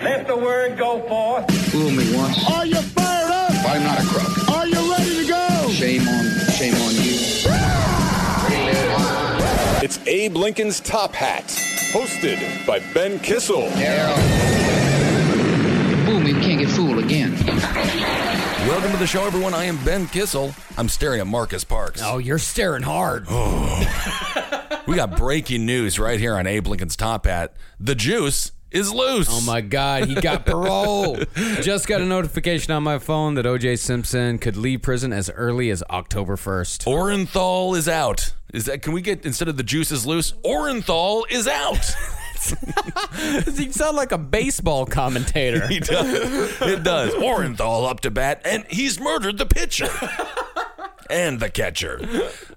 Let the word go forth. Fool me once. Are you fired up? I'm not a crook. Are you ready to go? Shame on, shame on you. It's Abe Lincoln's Top Hat, hosted by Ben Kissel. Fool me, can't get fooled again. Welcome to the show, everyone. I am Ben Kissel. I'm staring at Marcus Parks. Oh, you're staring hard. Oh. we got breaking news right here on Abe Lincoln's Top Hat. The juice is loose. Oh my God, he got parole. Just got a notification on my phone that OJ Simpson could leave prison as early as October 1st. Orenthal is out. Is that can we get instead of the juice is loose, Orenthal is out. He sound like a baseball commentator. he does. It does. Orenthal up to bat, and he's murdered the pitcher. And the catcher.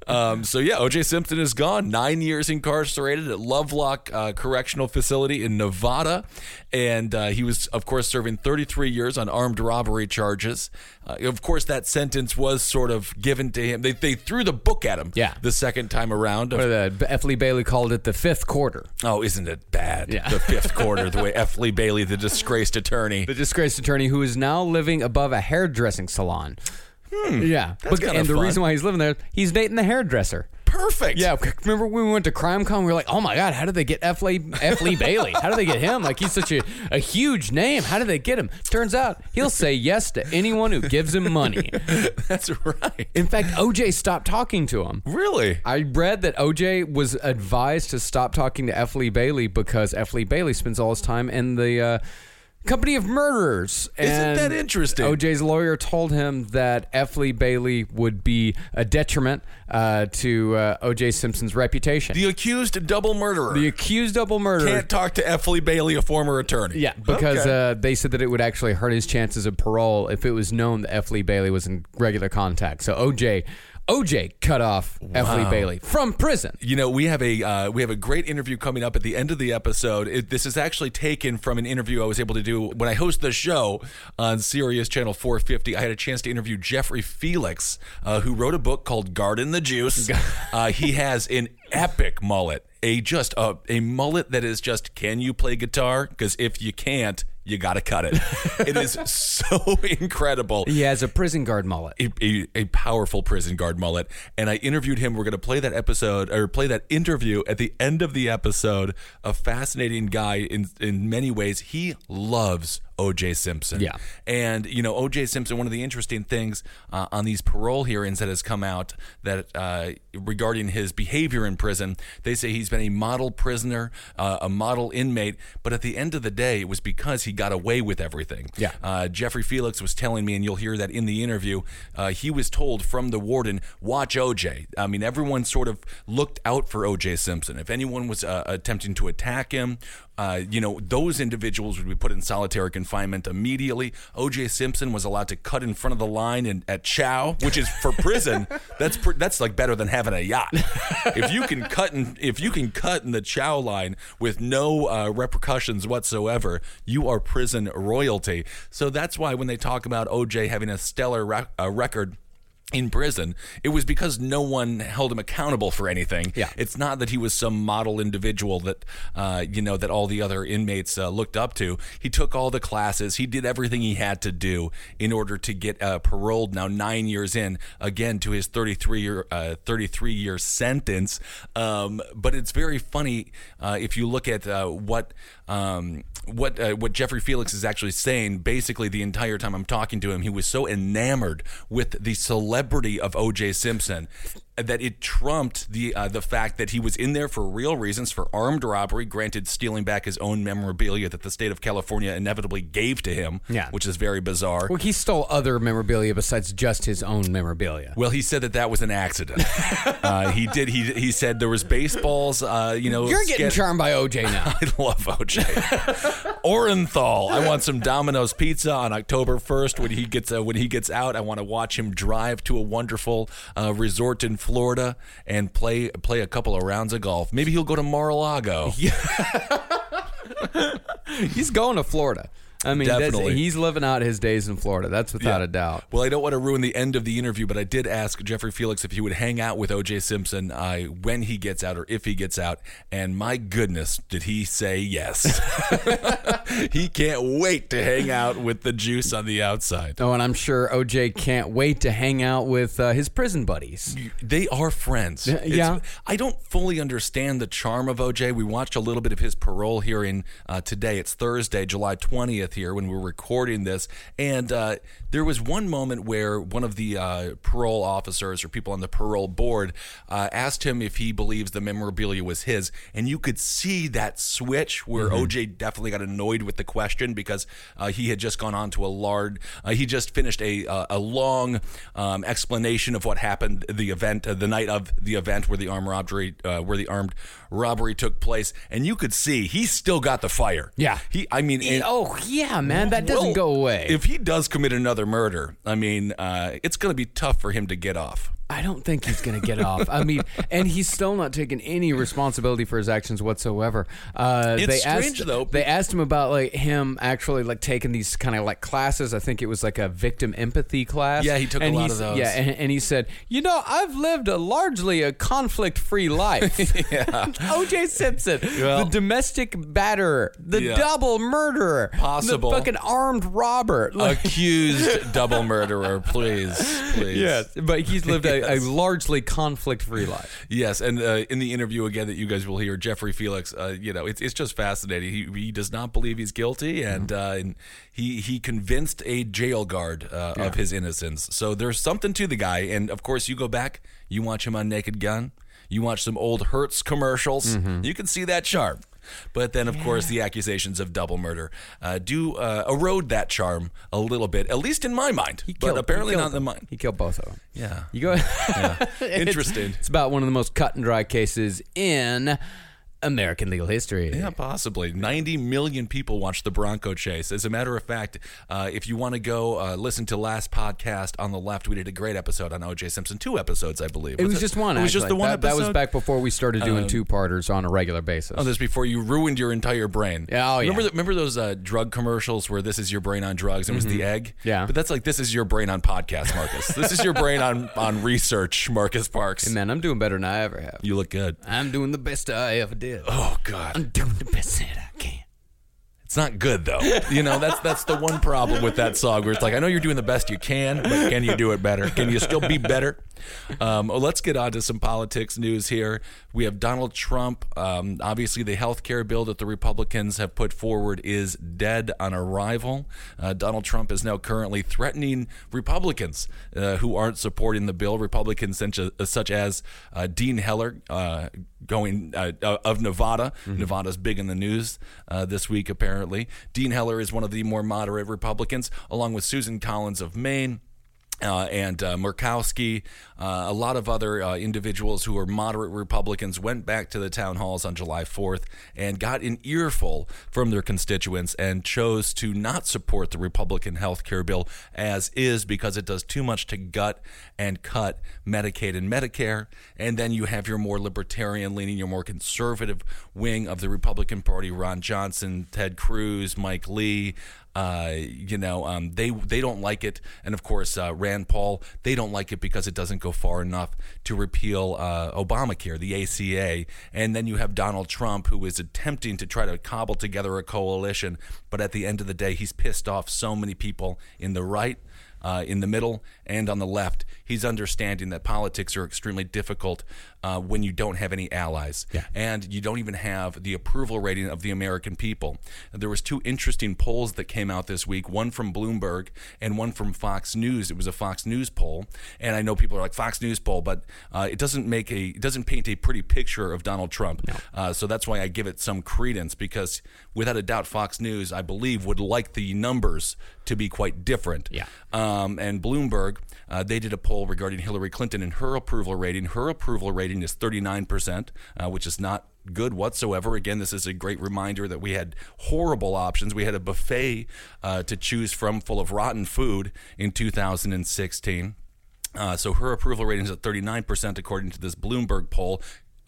Um, so yeah, O.J. Simpson is gone. Nine years incarcerated at Lovelock uh, Correctional Facility in Nevada, and uh, he was, of course, serving 33 years on armed robbery charges. Uh, of course, that sentence was sort of given to him. They, they threw the book at him. Yeah. the second time around. Or the F. Lee Bailey called it the fifth quarter. Oh, isn't it bad? Yeah. The fifth quarter, the way F. Lee Bailey, the disgraced attorney. The disgraced attorney who is now living above a hairdressing salon. Hmm, yeah, that's But- and the fun. reason why he's living there, he's dating the hairdresser. Perfect. Yeah, remember when we went to Crime Con? We were like, "Oh my God, how did they get F. Lee, F. Lee Bailey? How did they get him? Like he's such a, a huge name. How did they get him?" Turns out he'll say yes to anyone who gives him money. That's right. In fact, OJ stopped talking to him. Really? I read that OJ was advised to stop talking to F. Lee Bailey because F. Lee Bailey spends all his time in the uh, company of murderers. Isn't that interesting? OJ's lawyer told him that F. Lee Bailey would be a detriment uh, to uh, OJ Simpson's reputation. The accused double murderer. The accused double murderer. Can't talk to F. Lee Bailey, a former attorney. yeah, because Okay. uh, they said that it would actually hurt his chances of parole if it was known that F. Lee Bailey was in regular contact. So OJ, OJ cut off F. Lee Bailey from prison. You know, we have a uh, we have a great interview coming up at the end of the episode. It, this is actually taken from an interview I was able to do when I host the show on Sirius Channel 450. I had a chance to interview Jeffrey Felix, uh, who wrote a book called Guarding the Juice. Uh, he has an epic mullet, a just a, a mullet that is just can you play guitar? Because if you can't, you got to cut it. it is so incredible. He has a prison guard mullet. a, a, a powerful prison guard mullet. And I interviewed him. We're going to play that episode or play that interview at the end of the episode. A fascinating guy in in many ways. He loves O.J. Simpson. Yeah. And you know O.J. Simpson. One of the interesting things uh, on these parole hearings that has come out that uh, regarding his behavior in prison, they say he's been a model prisoner, uh, a model inmate. But at the end of the day, it was because he got away with everything. Yeah. Uh, Jeffrey Felix was telling me, and you'll hear that in the interview. Uh, he was told from the warden, "Watch OJ." I mean, everyone sort of looked out for OJ Simpson. If anyone was uh, attempting to attack him, uh, you know, those individuals would be put in solitary confinement immediately. OJ Simpson was allowed to cut in front of the line in, at Chow, which is for prison. that's pr- that's like better than having a yacht. if you can cut in, if you can cut in the Chow line with no uh, repercussions whatsoever, you are prison royalty. So that's why when they talk about OJ having a stellar rec- uh, record in prison, it was because no one held him accountable for anything. Yeah. It's not that he was some model individual that, uh, you know, that all the other inmates uh, looked up to. He took all the classes. He did everything he had to do in order to get uh, paroled now nine years in, again, to his 33 year, uh, 33 year sentence. Um, but it's very funny uh, if you look at uh, what. Um, what uh, what Jeffrey Felix is actually saying, basically the entire time I'm talking to him, he was so enamored with the celebrity of O.J. Simpson that it trumped the uh, the fact that he was in there for real reasons for armed robbery, granted stealing back his own memorabilia that the state of California inevitably gave to him, Yeah. which is very bizarre. Well, he stole other memorabilia besides just his own memorabilia. Well, he said that that was an accident. uh, he did. He he said there was baseballs. Uh, you know, You're getting charmed by OJ now. I love OJ. Orenthal. I want some Domino's pizza on October 1st when he gets uh, when he gets out. I want to watch him drive to a wonderful uh, resort in Florida and play play a couple of rounds of golf. Maybe he'll go to Mar-a-Lago. He's going to Florida. I mean, Definitely. he's living out his days in Florida. That's without Yeah. a doubt. Well, I don't want to ruin the end of the interview, but I did ask Jeffrey Felix if he would hang out with O.J. Simpson uh, when he gets out or if he gets out. And my goodness, did he say yes? he can't wait to hang out with the juice on the outside. Oh, and I'm sure OJ can't wait to hang out with uh, his prison buddies. They are friends. Yeah, It's- yeah. I don't fully understand the charm of OJ. We watched a little bit of his parole hearing uh, today. It's Thursday, July 20th here when we're recording this. And uh, there was one moment where one of the uh, parole officers or people on the parole board uh, asked him if he believes the memorabilia was his. And you could see that switch where Mm-hmm. OJ definitely got annoyed with the question because uh, he had just gone on to a large, uh, he just finished a, uh, a long um, explanation of what happened, the event, uh, the night of the event where the armed robbery, uh, where the armed robbery took place. And you could see he still got the fire. Yeah. He, I mean, and- oh, yeah, man. That doesn't well, go away. If he does commit another murder, I mean, uh, it's going to be tough for him to get off. I don't think he's going to get off. I mean, and he's still not taking any responsibility for his actions whatsoever. Uh, It's they strange, asked, though. They asked him about like him actually like taking these kind of like classes. I think it was like a victim empathy class. Yeah, he took a and lot he's- of those. Yeah, and, and he said, you know, I've lived a largely a conflict-free life. O.J. Simpson, Well- the domestic batterer, the Yeah. double murderer, Possible. the fucking armed robber. Accused double murderer, please, please. Yes, but he's lived a, a largely conflict-free life. Yes, and uh, in the interview again that you guys will hear, Jeffrey Felix, uh, you know, it's, it's just fascinating. He, he does not believe he's guilty, and, uh, and he he convinced a jail guard uh, of his innocence. So there's something to the guy, and of course, you go back, you watch him on Naked Gun, you watch some old Hertz commercials, you can see that charm. But then, of course, the accusations of double murder uh, do uh, erode that charm a little bit, at least in my mind. but killed- apparently not in the mind. He killed both of them. Yeah. You go. It's- Interesting. It's, about one of the most cut and dry cases in American legal history. Yeah, possibly. 90 million people watched the Bronco chase. As a matter of fact, uh, if you want to go uh, listen to last podcast on the left, we did a great episode on O.J. Simpson. Two episodes, I believe. It was just one. It was just the one that, that was back before we started doing Um, two parters on a regular basis. Oh, this before you ruined your entire brain. Yeah, oh, yeah. Remember, the, remember those uh, drug commercials where this is your brain on drugs and it was the egg? Mm-hmm. Yeah. But that's like this is your brain on podcast, Marcus. this is your brain on on research, Marcus Parks. Hey, man, I'm doing better than I ever have. You look good. I'm doing the best I ever did. Oh God. I'm doing the best that I can. It's not good though. You know, that's that's the one problem with that song where it's like, I know you're doing the best you can, but can you do it better? Can you still be better? Um, well, let's get on to some politics news here. We have Donald Trump. Um, obviously, the health care bill that the Republicans have put forward is dead on arrival. Uh, Donald Trump is now currently threatening Republicans uh, who aren't supporting the bill. Republicans such as, such as uh, Dean Heller, uh, going uh, of Nevada. Nevada's big in the news uh, this week, apparently. Dean Heller is one of the more moderate Republicans, along with Susan Collins of Maine. Uh, and uh, Murkowski, uh, a lot of other uh, individuals who are moderate Republicans went back to the town halls on July 4th and got an earful from their constituents and chose to not support the Republican health care bill as is because it does too much to gut and cut Medicaid and Medicare. And then you have your more libertarian leaning, your more conservative wing of the Republican Party Ron Johnson, Ted Cruz, Mike Lee. Uh, you know, um, they they don't like it, and of course, uh, Rand Paul, they don't like it because it doesn't go far enough to repeal uh, Obamacare, the ACA. And then you have Donald Trump, who is attempting to try to cobble together a coalition. But at the end of the day, he's pissed off so many people in the right uh, in the middle and on the left. He's understanding that politics are extremely difficult uh, when you don't have any allies, Yeah. and you don't even have the approval rating of the American people. There was two interesting polls that came out this week, one from Bloomberg and one from Fox News. It was a Fox News poll, and I know people are like Fox News poll, but uh, it doesn't make a it doesn't paint a pretty picture of Donald Trump. Uh, so that's why I give it some credence because without a doubt, Fox News, I believe, would like the numbers to be quite different. Yeah. Um, and Bloomberg, uh, they did a poll regarding Hillary Clinton and her approval rating. Her approval rating is 39%, uh, which is not good whatsoever. Again, this is a great reminder that we had horrible options. We had a buffet uh, to choose from full of rotten food in 2016. Uh, so her approval rating is at 39%, according to this Bloomberg poll.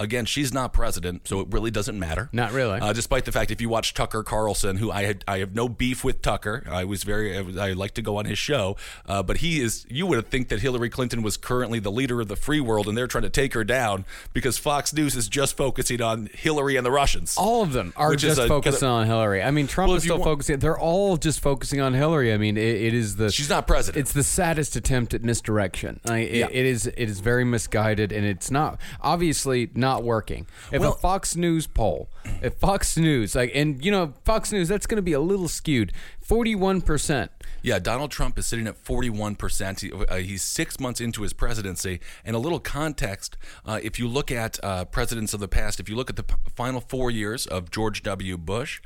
Again, she's not president, so it really doesn't matter. Not really. Uh, despite the fact, if you watch Tucker Carlson, who I had, I have no beef with Tucker. I was very, I, I like to go on his show, uh, but he is. You would think that Hillary Clinton was currently the leader of the free world, and they're trying to take her down because Fox News is just focusing on Hillary and the Russians. All of them are just a- focusing on Hillary. I mean, Trump Well, is still want- focusing. They're all just focusing on Hillary. I mean, it, it is the She's not president. It's the saddest attempt at misdirection. I, it- Yeah. it is. It is very misguided, and it's not obviously not working. If Well- a Fox News poll, if Fox News, like, and you know, Fox News, that's going to be a little skewed. Forty-one percent. Yeah, Donald Trump is sitting at 41%. He, uh, he's six months into his presidency. And a little context uh, if you look at uh, presidents of the past, if you look at the p- final four years of George W. Bush,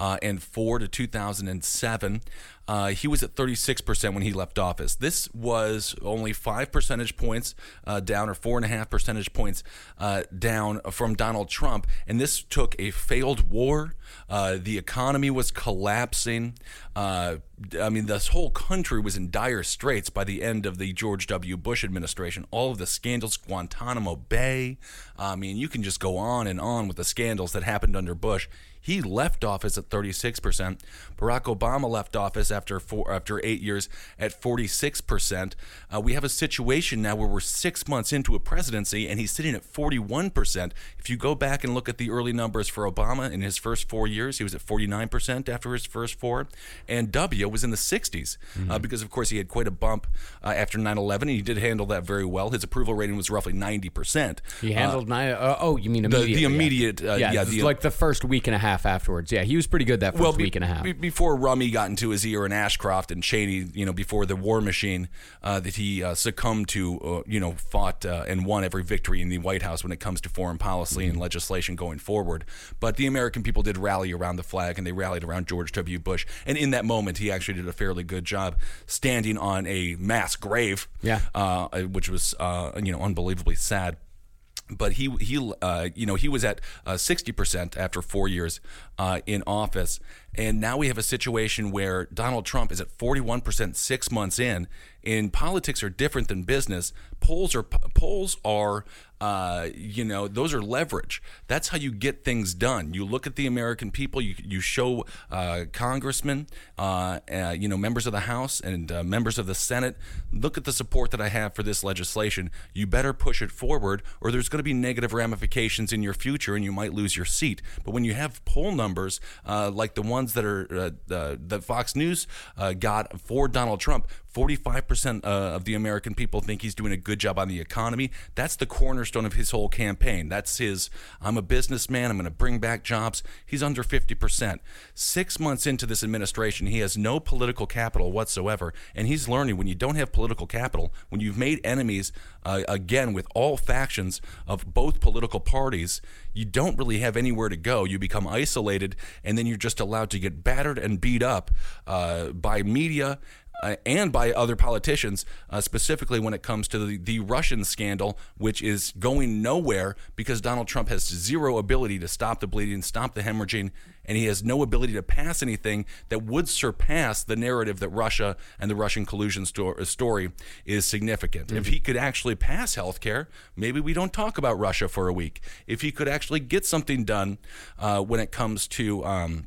uh, 2004 to 2007, uh, he was at 36% when he left office. This was only five percentage points uh, down, or four and a half percentage points uh, down from Donald Trump. And this took a failed war. Uh, the economy was collapsing. Uh, I mean, this whole country was in dire straits by the end of the George W. Bush administration. All of the scandals, Guantanamo Bay. I mean, you can just go on and on with the scandals that happened under Bush. He left office at 36%. Barack Obama left office after four, after eight years at 46%. Uh, we have a situation now where we're six months into a presidency and he's sitting at 41%. If you go back and look at the early numbers for Obama in his first four years, he was at 49% after his first four. And W was in the 60s uh, because, of course, he had quite a bump uh, after 9 11 and he did handle that very well. His approval rating was roughly 90%. He Uh, handled nine. Uh, oh, you mean the- the immediate? uh, yeah, this the- like the first week and a half afterwards. Yeah, he was pretty good that first be- week and a half. be- before Rummy got into his ear and Ashcroft and Cheney, you know, before the war machine, uh, that he uh, succumbed to, uh, you know, fought uh, and won every victory in the White House when it comes to foreign policy Mm-hmm. and legislation going forward. But the American people did rally around the flag and they rallied around George W. Bush. And in that moment, he actually did a fairly good job standing on a mass grave, Yeah. uh, which was, uh, you know, unbelievably sad but he he uh, you know he was at sixty percent after four years uh, in office, and now we have a situation where Donald Trump is at forty one percent six months in. and politics are different than business. Polls are polls are uh, you know those are leverage. That's how you get things done. You look at the American people. You you show uh, congressmen, uh, uh, you know members of the House and uh, members of the Senate. Look at the support that I have for this legislation. You better push it forward, or there's going to be negative ramifications in your future, and you might lose your seat. But when you have poll numbers uh, like the ones that are that Fox News got for Donald Trump, 45% uh, of the American people think he's doing a good job on the economy. That's the cornerstone of his whole campaign. That's his I'm a businessman, I'm going to bring back jobs. He's under 50%. Six months into this administration, he has no political capital whatsoever. And he's learning when you don't have political capital, when you've made enemies, uh, again, with all factions of both political parties, you don't really have anywhere to go. You become isolated, and then you're just allowed to get battered and beat up uh, by media uh, and by other politicians, uh, specifically when it comes to the, the Russian scandal, which is going nowhere because Donald Trump has zero ability to stop the bleeding, stop the hemorrhaging, and he has no ability to pass anything that would surpass the narrative that Russia and the Russian collusion sto- story is significant. If he could actually pass health care, maybe we don't talk about Russia for a week. If he could actually get something done uh, when it comes to. Um,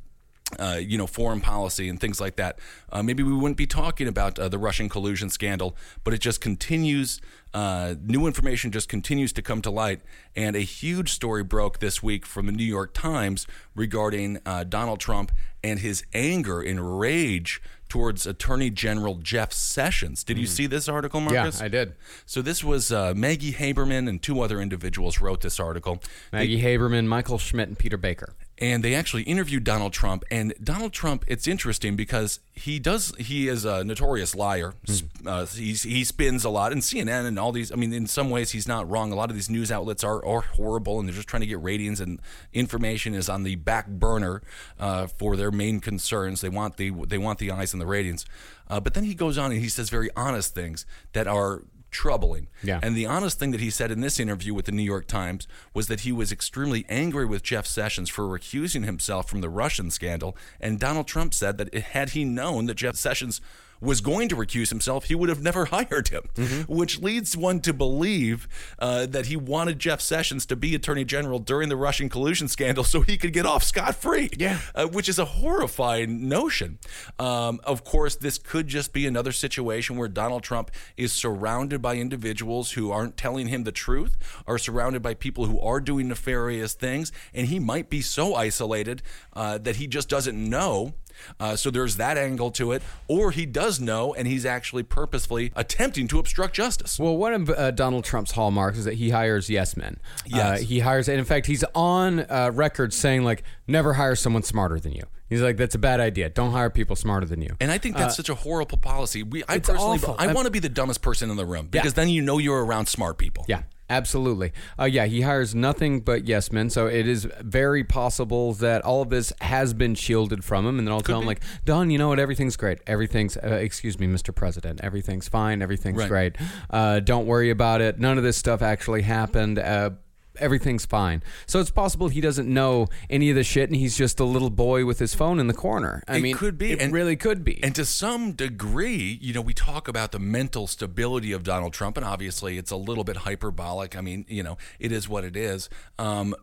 uh, you know, foreign policy and things like that. Uh, maybe we wouldn't be talking about uh, the Russian collusion scandal, but it just continues. Uh, new information just continues to come to light, and a huge story broke this week from the New York Times regarding uh, Donald Trump and his anger and rage towards Attorney General Jeff Sessions. Did you see this article, Marcus? Mm. I did. So this was uh, Maggie Haberman and two other individuals wrote this article. Maggie Haberman, Michael Schmidt, and Peter Baker. And they actually interviewed Donald Trump. And Donald Trump, it's interesting because he does he is a notorious liar. Uh, he's, he spins a lot, and CNN and all these. I mean, in some ways, he's not wrong. A lot of these news outlets are are horrible, and they're just trying to get ratings, and information is on the back burner uh, for their main concerns. They want the they want the eyes and the ratings. Uh, but then he goes on and he says very honest things that are troubling. Yeah. And the honest thing that he said in this interview with the New York Times was that he was extremely angry with Jeff Sessions for recusing himself from the Russian scandal. And Donald Trump said that had he known that Jeff Sessions was going to recuse himself, he would have never hired him, which leads one to believe uh, that he wanted Jeff Sessions to be Attorney General during the Russian collusion scandal so he could get off scot free. Yeah. Uh, which is a horrifying notion. Um, of course, this could just be another situation where Donald Trump is surrounded by individuals who aren't telling him the truth, are surrounded by people who are doing nefarious things, and he might be so isolated uh, that he just doesn't know. Uh, so there's that angle to it, or he does know, and he's actually purposefully attempting to obstruct justice. Well, one of uh, Donald Trump's hallmarks is that he hires yes men. Yes. Uh, he hires, and in fact, he's on uh, record saying like, never hire someone smarter than you. He's like, that's a bad idea. Don't hire people smarter than you. And I think that's such a horrible policy. We, I Uh, personally, awful. I want to be the dumbest person in the room Yeah. because then you know you're around smart people. Yeah, absolutely. Uh, yeah, he hires nothing but yes men. So it is very possible that all of this has been shielded from him. And then I'll tell him, like, Don, you know what? Everything's great. Everything's, uh, excuse me, Mr. President. Everything's fine. Everything's Right. great. Uh, don't worry about it. None of this stuff actually happened. Everything's fine. So it's possible he doesn't know any of the shit, and he's just a little boy with his phone in the corner. I mean it mean, could be. It and, really could be. And to some degree, you know, we talk about the mental stability of Donald Trump, and obviously it's a little bit hyperbolic. I mean, you know, it is what it is. Um,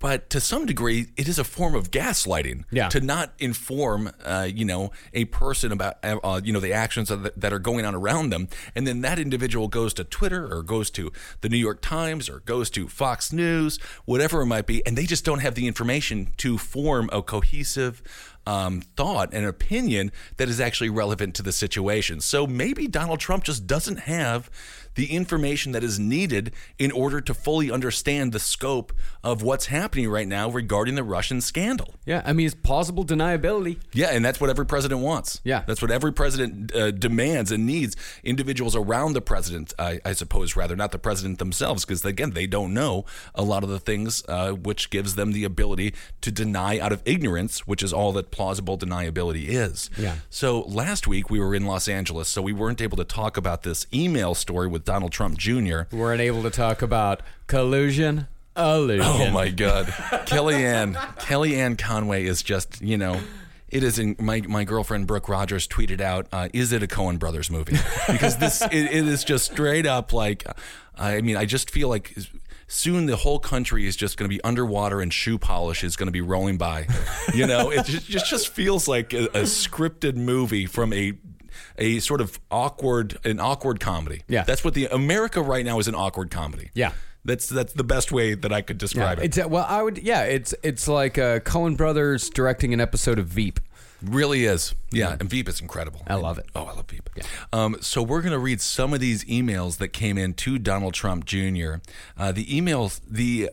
but to some degree, it is a form of gaslighting. Yeah. To not inform, uh, you know, a person about, uh, you know, the actions that, that are going on around them, and then that individual goes to Twitter or goes to the New York Times or goes to Fox News, whatever it might be, and they just don't have the information to form a cohesive um, thought and opinion that is actually relevant to the situation. So maybe Donald Trump just doesn't have the information that is needed in order to fully understand the scope of what's happening right now regarding the Russian scandal. yeah, I mean, it's plausible deniability. Yeah, and that's what every president wants. Yeah. that's what every president uh, demands and needs. Individuals around the president, I, I suppose, rather not the president themselves, because again, they don't know a lot of the things, uh, which gives them the ability to deny out of ignorance, which is all that plausible deniability is. Yeah. So last week we were in Los Angeles, so we weren't able to talk about this email story with Donald Trump Jr. We weren't able to talk about collusion. Illusion. Oh my God, Kellyanne Kellyanne Conway is just you know. It is in my my girlfriend Brooke Rogers tweeted out, uh, "Is it a Coen Brothers movie?" Because this it, it is just straight up like, I mean, I just feel like soon the whole country is just going to be underwater and shoe polish is going to be rolling by. You know, it just just, just feels like a, a scripted movie from a a sort of awkward an awkward comedy. Yeah. that's what the America right now is an awkward comedy. Yeah. That's that's the best way that I could describe it. It's well, I would yeah. It's it's like uh, Coen Brothers directing an episode of Veep. Really is. Yeah, and Veep is incredible. I love it. Oh, I love Veep. Um, so we're going to read some of these emails that came in to Donald Trump Jr. Uh, the emails, the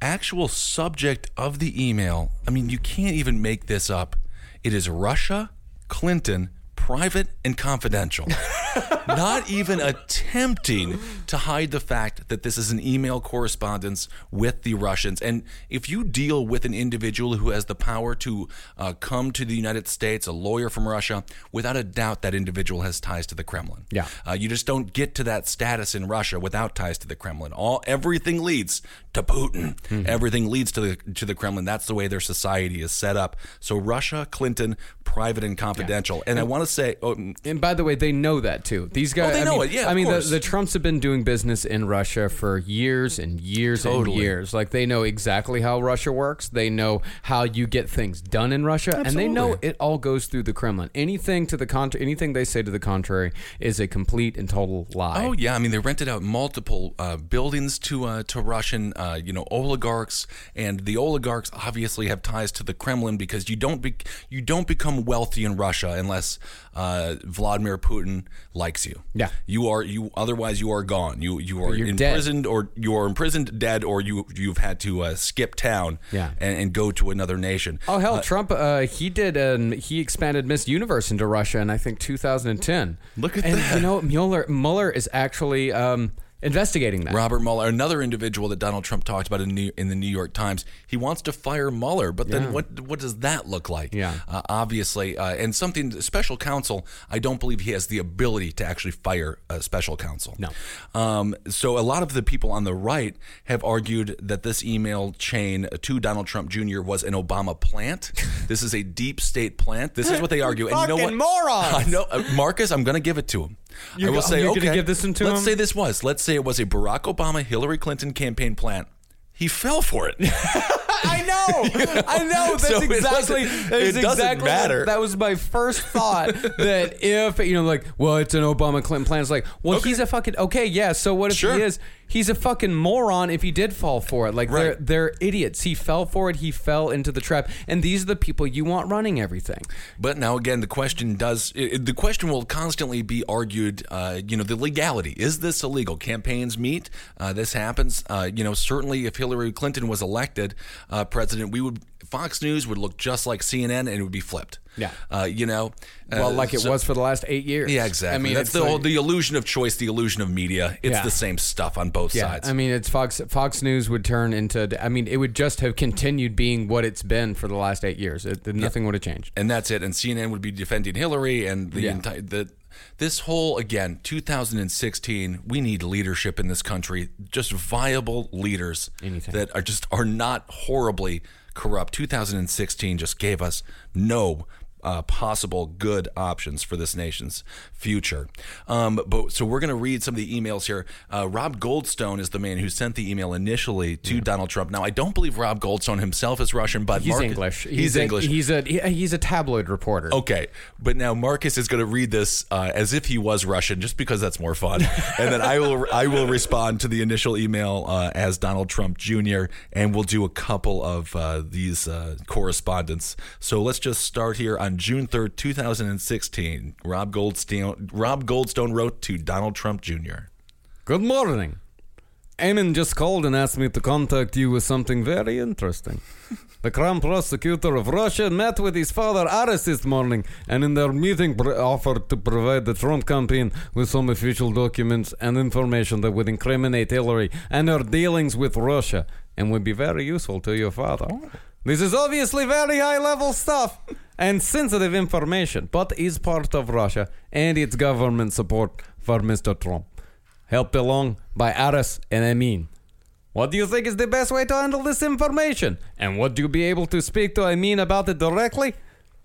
actual subject of the email, I mean, you can't even make this up. It is Russia, Clinton, private, and confidential. Not even attempting to hide the fact that this is an email correspondence with the Russians. And if you deal with an individual who has the power to uh, come to the United States, a lawyer from Russia, without a doubt that individual has ties to the Kremlin. Yeah. Uh, you just don't get to that status in Russia without ties to the Kremlin. All everything leads to Putin. Mm-hmm. Everything leads to the to the Kremlin. That's the way their society is set up. So Russia, Clinton, private and confidential. And I want to say, oh, And by the way, they know that too. These guys, they I know mean, it, yeah, I mean, the, the Trumps have been doing business in Russia for years and years and years. Like they know exactly how Russia works. They know how you get things done in Russia, and they know it all goes through the Kremlin. Anything to the contra- anything they say to the contrary is a complete and total lie. Oh yeah, I mean they rented out multiple uh, buildings to uh, to Russian uh, you know oligarchs, and the oligarchs obviously have ties to the Kremlin because you don't be, you don't become wealthy in Russia unless uh, Vladimir Putin likes you. Yeah. you are you otherwise you are gone. You you are You're dead. imprisoned or you are imprisoned, dead, or you you've had to uh, skip town. Yeah. and, and go to another nation. Oh hell, Trump! Uh, he did. Um, he expanded Miss Universe into Russia in I think 2010. Look at and, that. You know, Mueller Mueller is actually um, investigating that. Robert Mueller, another individual that Donald Trump talked about in, New, in the New York Times, he wants to fire Mueller, but then Yeah. what what does that look like? Yeah. uh, obviously, uh, and something special counsel. I don't believe he has the ability to actually fire a special counsel. No. Um, so a lot of the people on the right have argued that this email chain to Donald Trump Jr. was an Obama plant. this is a deep state plant. This is what they argue. and you know what? Fucking morons! I know, uh, Marcus. I'm going to give it to him. You're I will go- say, you're okay. give this one to let's him? say this was. Let's say it was a Barack Obama Hillary Clinton campaign plant. He fell for it. I know, I know. That's So exactly. that is it doesn't exactly matter. That was my first thought. that if you know, like, well, it's an Obama Clinton plan. It's like, well, he's a fucking okay. Yeah. So what if Sure. he is? He's a fucking moron if he did fall for it. Like they're they're idiots. He fell for it. He fell into the trap. And these are the people you want running everything. But now again, the question does it, the question will constantly be argued. Uh, you know, the legality is this illegal? Campaigns meet. Uh, this happens. Uh, you know, certainly if Hillary Clinton was elected uh, president, we would Fox News would look just like CNN and it would be flipped. Yeah. Uh, you know, Well, uh, like it so- was for the last eight years. Yeah, exactly. I mean, that's the like- whole the illusion of choice, the illusion of media. It's Yeah. the same stuff on both Yeah, sides. I mean, it's Fox. Fox News would turn into. I mean, it would just have continued being what it's been for the last eight years. It, nothing would have changed. and that's it. And CNN would be defending Hillary, and the Yeah. entire the this whole again 2016. We need leadership in this country, just viable leaders Anything. that are just are not horribly corrupt. 2016 just gave us no. Uh, possible good options for this nation's future. Um, but so we're going to read some of the emails here. Uh, Rob Goldstone is the man who sent the email initially to Donald Trump. Now I don't believe Rob Goldstone himself is Russian, but He's Marcus- English. He's, a- English. He's a he's a tabloid reporter. Okay, but now Marcus is going to read this uh, as if he was Russian, just because that's more fun, and then I will I will respond to the initial email uh, as Donald Trump Jr. and we'll do a couple of uh, these uh, correspondence. So let's just start here on June third, two thousand and sixteen. Rob Goldstone Rob Goldstone wrote to Donald Trump Jr. Good morning. Eamon just called and asked me to contact you with something very interesting. The Crown Prosecutor of Russia met with his father Aras this morning, and in their meeting pr- offered to provide the Trump campaign with some official documents and information that would incriminate Hillary and her dealings with Russia, and would be very useful to your father. This is obviously very high level stuff and sensitive information, but is part of Russia and its government support for Mr. Trump helped along by Aras and Emin. What do you think is the best way to handle this information? And would you be able to speak to Emin about it directly?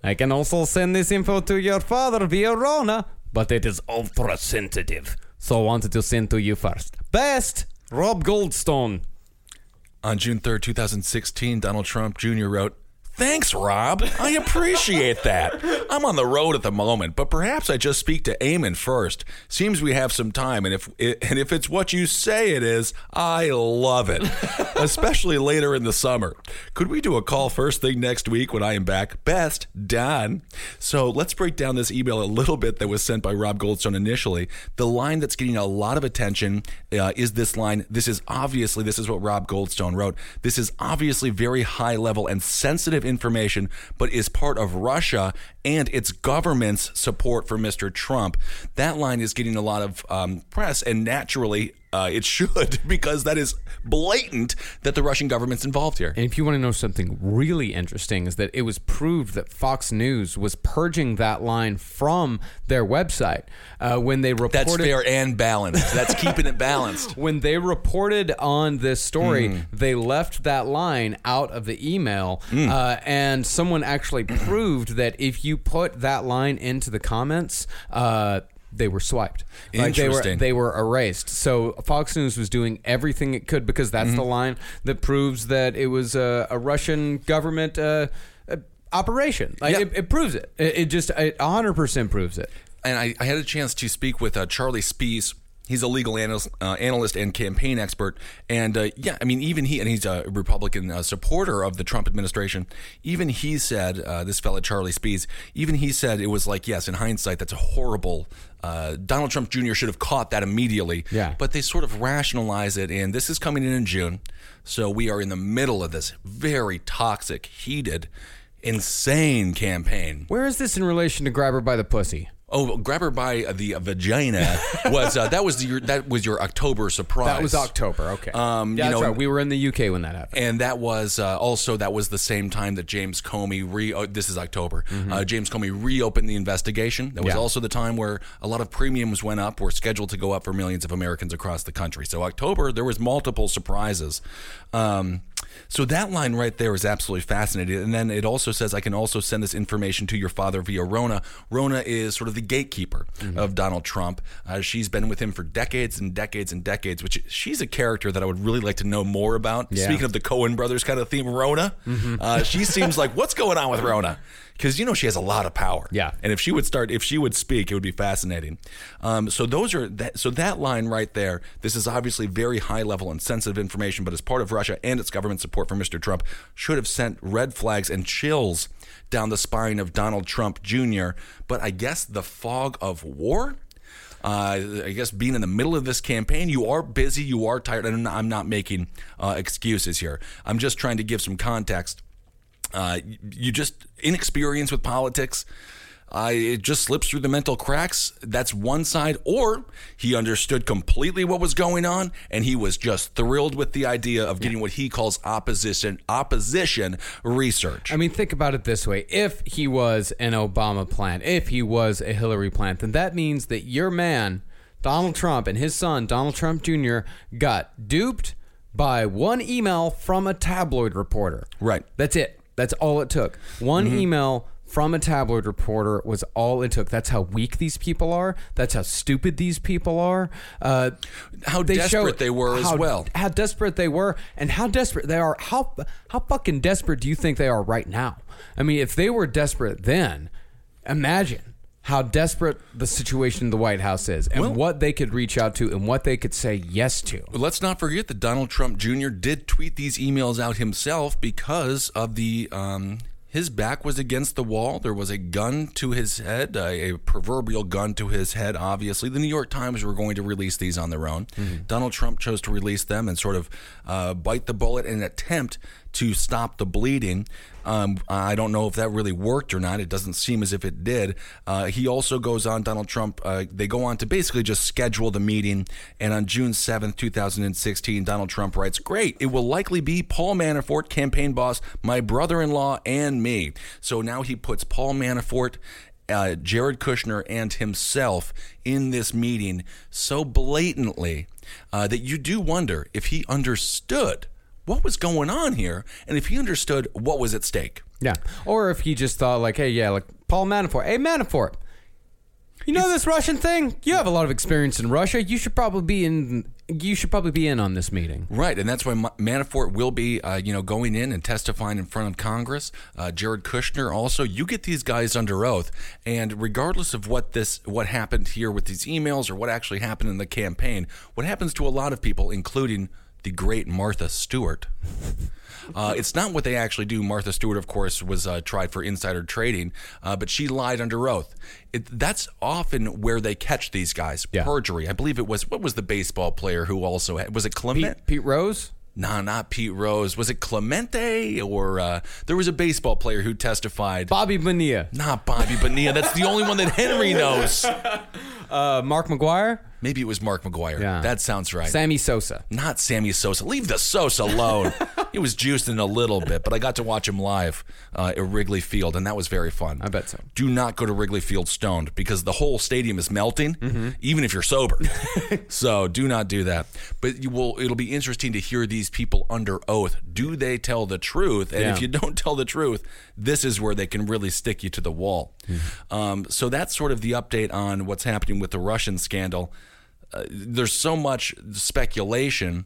I can also send this info to your father via Rhona, but it is ultra sensitive. So I wanted to send to you first. Best, Rob Goldstone. On June 3rd, 2016, Donald Trump Jr. wrote, Thanks, Rob. I appreciate that. I'm on the road at the moment, but perhaps I just speak to Eamon first. Seems we have some time, and if and if it's what you say it is, I love it. Especially later in the summer. Could we do a call first thing next week when I am back? Best Don. So let's break down this email a little bit that was sent by Rob Goldstone initially. The line that's getting a lot of attention uh, is this line. This is obviously this is what Rob Goldstone wrote. This is obviously very high level and sensitive information, but is part of Russia and its government's support for Mr. Trump. That line is getting a lot of um, press, and naturally, Uh, it should because that is blatant that the Russian government's involved here. And if you want to know something really interesting, is that it was proved that Fox News was purging that line from their website uh, when they reported. That's fair and balanced. That's keeping it balanced. When they reported on this story, Mm. they left that line out of the email, Mm. uh, and someone actually proved that if you put that line into the comments. Uh, they were swiped. Like they were Interesting. they were erased. So Fox News was doing everything it could because that's Mm-hmm. the line that proves that it was a, a Russian government uh, uh, operation. Like Yeah. it, it proves it. It, it just it 100% proves it. and I, I had a chance to speak with uh, Charlie Spies. He's a legal analyst, uh, analyst and campaign expert, and uh, yeah, I mean, even he and he's a Republican uh, supporter of the Trump administration. Even he said, uh, this fellow Charlie Spies, even he said it was like, yes, in hindsight, that's a horrible. Uh, Donald Trump Jr. should have caught that immediately. Yeah. but they sort of rationalize it, and this is coming in in June, so we are in the middle of this very toxic, heated, insane campaign. Where is this in relation to grab her by the pussy? Oh, grab her by the vagina was uh, that was your that was your October surprise. That was October. Okay. Um, yeah, you that's know, right. We were in the UK when that happened. and that was uh, also that was the same time that James Comey re. Oh, this is October. Uh, James Comey reopened the investigation. That was Mm-hmm. Yeah. also the time where a lot of premiums went up, were scheduled to go up for millions of Americans across the country. So October, there was multiple surprises. Um, so that line right there is absolutely fascinating. And then it also says, I can also send this information to your father via Rhona. Rhona is sort of the gatekeeper Mm-hmm. of Donald Trump. Uh, she's been with him for decades and decades and decades, which she's a character that I would really like to know more about. Yeah. Speaking of the Coen brothers kind of theme, Rhona, uh, she seems like, what's going on with Rhona? Because you know she has a lot of power. Yeah. And if she would start, if she would speak, it would be fascinating. Um, so those are that. So that line right there. This is obviously very high level and sensitive information, but as part of Russia and its government support for Mr. Trump, should have sent red flags and chills down the spine of Donald Trump Jr. But I guess the fog of war. Uh, I guess being in the middle of this campaign, you are busy, you are tired, and I'm not, I'm not making uh, excuses here. I'm just trying to give some context uh, you just inexperience with politics. Uh, it just slips through the mental cracks. That's one side. Or he understood completely what was going on, and he was just thrilled with the idea of getting what he calls opposition opposition research. I mean, think about it this way: if he was an Obama plant, if he was a Hillary plant, then that means that your man, Donald Trump, and his son, Donald Trump Jr., got duped by one email from a tabloid reporter. Right. That's it. That's all it took. One Mm-hmm. email from a tabloid reporter was all it took. That's how weak these people are. That's how stupid these people are. Uh, How they desperate they were as well. How desperate they were, and how desperate they are. How how fucking desperate do you think they are right now? I mean, if they were desperate then, imagine how desperate the situation in the White House is, and Well- what they could reach out to, and what they could say yes to. Let's not forget that Donald Trump Jr. did tweet these emails out himself because of the. Um, his back was against the wall. There was a gun to his head, a, a proverbial gun to his head, obviously. The New York Times were going to release these on their own. Donald Trump chose to release them and sort of uh, bite the bullet in an attempt to stop the bleeding. Um, I don't know if that really worked or not. It doesn't seem as if it did. Uh, he also goes on, Donald Trump, uh, they go on to basically just schedule the meeting. And on June 7th, 2016, Donald Trump writes, Great, it will likely be Paul Manafort, campaign boss, my brother in law, and me. So now he puts Paul Manafort. Uh, Jared Kushner and himself in this meeting so blatantly uh, that you do wonder if he understood what was going on here and if he understood what was at stake. Yeah. Or if he just thought like, hey, yeah, like Paul Manafort. Hey, Manafort. You know this Russian thing? You have a lot of experience in Russia. You should probably be in. You should probably be in on this meeting. Right, and that's why Manafort will be, uh, you know, going in and testifying in front of Congress. Uh, Jared Kushner also. You get these guys under oath, and regardless of what this, what happened here with these emails or what actually happened in the campaign, what happens to a lot of people, including the great Martha Stewart. Uh, it's not what they actually do. Martha Stewart, of course, was uh, tried for insider trading, uh, but she lied under oath. It, that's often where they catch these guys. Yeah. Perjury. I believe it was. What was the baseball player who also had, was it Clement? Pete, Pete Rose? No, not Pete Rose. Was it Clemente or uh, there was a baseball player who testified? Bobby Bonilla. Not Bobby Bonilla. That's the only one that Henry knows. Uh, Mark McGwire? Maybe it was Mark McGwire. Yeah. That sounds right. Sammy Sosa. Not Sammy Sosa. Leave the Sosa alone. he was juiced in a little bit, but I got to watch him live uh, at Wrigley Field, and that was very fun. I bet so. Do not go to Wrigley Field stoned because the whole stadium is melting, Mm-hmm. even if you're sober. so do not do that. But you will. It'll be interesting to hear these people under oath. Do they tell the truth? And if you don't tell the truth, this is where they can really stick you to the wall. Mm-hmm. Um, so that's sort of the update on what's happening with the Russian scandal. Uh, there's so much speculation.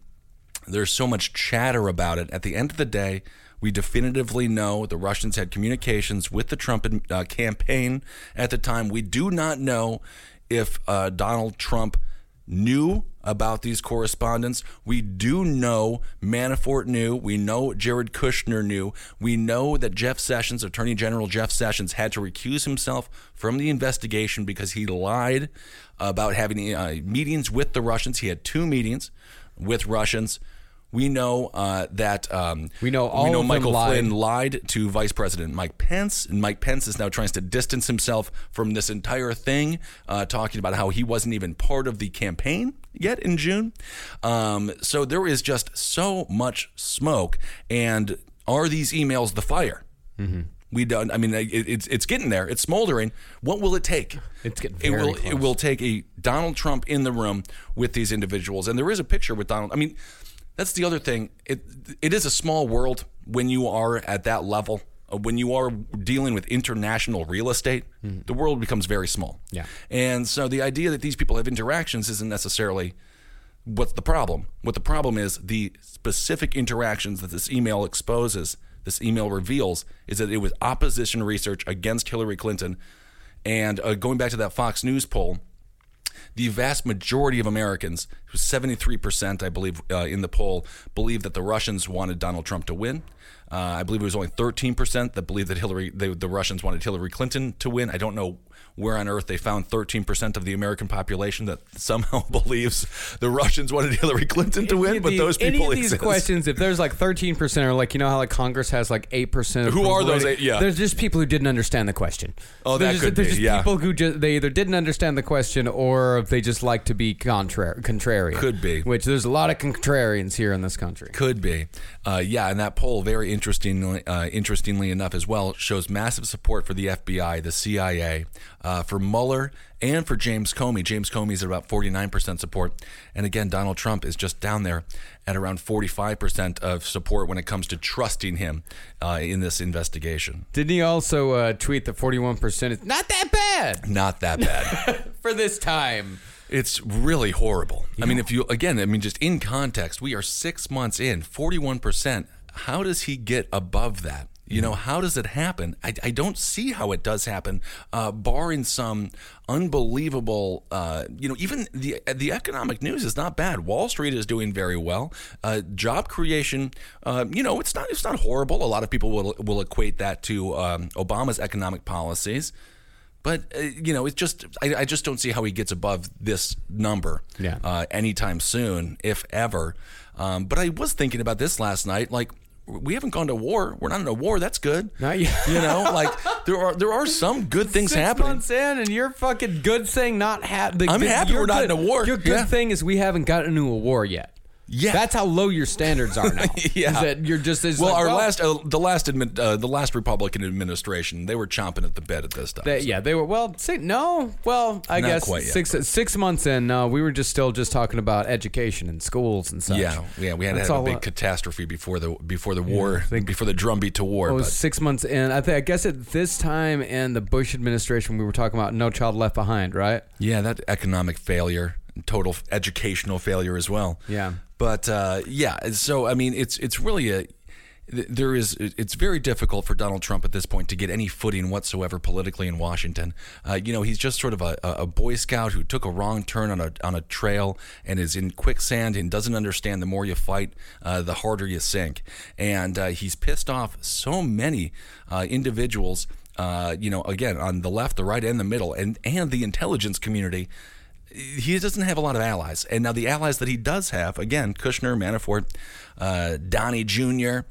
There's so much chatter about it. At the end of the day, we definitively know the Russians had communications with the Trump uh, campaign at the time. We do not know if uh, Donald Trump knew about these correspondence. We do know Manafort knew. We know Jared Kushner knew. We know that Jeff Sessions, Attorney General Jeff Sessions, had to recuse himself from the investigation because he lied about having uh, meetings with the Russians. He had two meetings with Russians. We know uh, that um, We know all we know Michael lied. Flynn lied to Vice President Mike Pence, and Mike Pence is now trying to distance himself from this entire thing, uh, talking about how he wasn't even part of the campaign yet in June. Um, so there is just so much smoke, and are these emails the fire? Mm-hmm. We don't. I mean, it, it's it's getting there. It's smoldering. What will it take? It's getting It will. It will take a Donald Trump in the room with these individuals, and there is a picture with Donald. I mean, that's the other thing. It it is a small world when you are at that level. Uh, When you are dealing with international real estate, the world becomes very small. Mm-hmm. Yeah. And so the idea that these people have interactions isn't necessarily what's the problem. What the problem is the specific interactions that this email exposes, this email reveals, is that it was opposition research against Hillary Clinton. And uh, going back to that Fox News poll, the vast majority of Americans, 73%, I believe, uh, in the poll, believe that the Russians wanted Donald Trump to win. Uh, I believe it was only 13% that believed that Hillary, they, the Russians wanted Hillary Clinton to win. I don't know where on earth they found 13% of the American population that somehow believes the Russians wanted Hillary Clinton to win, but Any- those any people of these exist. questions, if there's like 13 percent, or like you know how like Congress has like eight percent. Who are those eight? Yeah. there's just people who didn't understand the question. Oh, there's that just, could there's be, just yeah. people who just they either didn't understand the question or they just like to be contrary. Contrarian Could be. Which there's a lot of contrarians here in this country. Could be, uh, yeah. And that poll, very interestingly, uh, interestingly enough, as well, shows massive support for the FBI, the CIA, uh, for Mueller, and for James Comey. James Comey's at about forty nine percent support, and again, Donald Trump is just down there at around forty five percent of support when it comes to trusting him uh, in this investigation. Didn't he also uh, tweet that 41 percent is not that bad Not that bad. for this time? It's really horrible. I mean, if you again, I mean, just in context, we are six months in, forty-one percent. How does he get above that? You know, how does it happen? I, I don't see how it does happen, uh, barring some unbelievable. Uh, you know, even the the economic news is not bad. Wall Street is doing very well. Uh, job creation, uh, you know, it's not it's not horrible. A lot of people will will equate that to um, Obama's economic policies. But uh, you know, it's just I, I just don't see how he gets above this number Yeah. uh, anytime soon, if ever. Um, but I was thinking about this last night. Like, we haven't gone to war. We're not in a war. That's good. Not yet. You know, like there are there are some good things Six happening. months in, and your fucking good thing not ha- the, I'm the- happy we're not in a war. Your good Yeah. thing is we haven't gotten into a war yet. Yeah. that's how low your standards are now. Yeah. is that you're just well, like, our last uh, the last admin, uh, the last Republican administration, they were chomping at the bit at this time. They, yeah, they were. Well, say, no. Well, I Not guess quite yet, six six months in, no, we were just still just talking about education and schools and such. yeah, yeah, we had have a big uh, catastrophe before the before the war, I think- before the drumbeat to war. It was but- six months in. I think. I guess at this time in the Bush administration, we were talking about No Child Left Behind, right? Yeah, that economic failure, total educational failure as well. Yeah. But uh, yeah, so I mean, it's it's really a there is it's very difficult for Donald Trump at this point to get any footing whatsoever politically in Washington. Uh, you know, he's just sort of a, a Boy Scout who took a wrong turn on a on a trail and is in quicksand and doesn't understand the more you fight, uh, the harder you sink. And uh, he's pissed off so many uh, individuals. Uh, you know, again on the left, the right, and the middle, and and the intelligence community he doesn't have a lot of allies. And now the allies that he does have, again, Kushner, Manafort, uh, Donnie Jr.,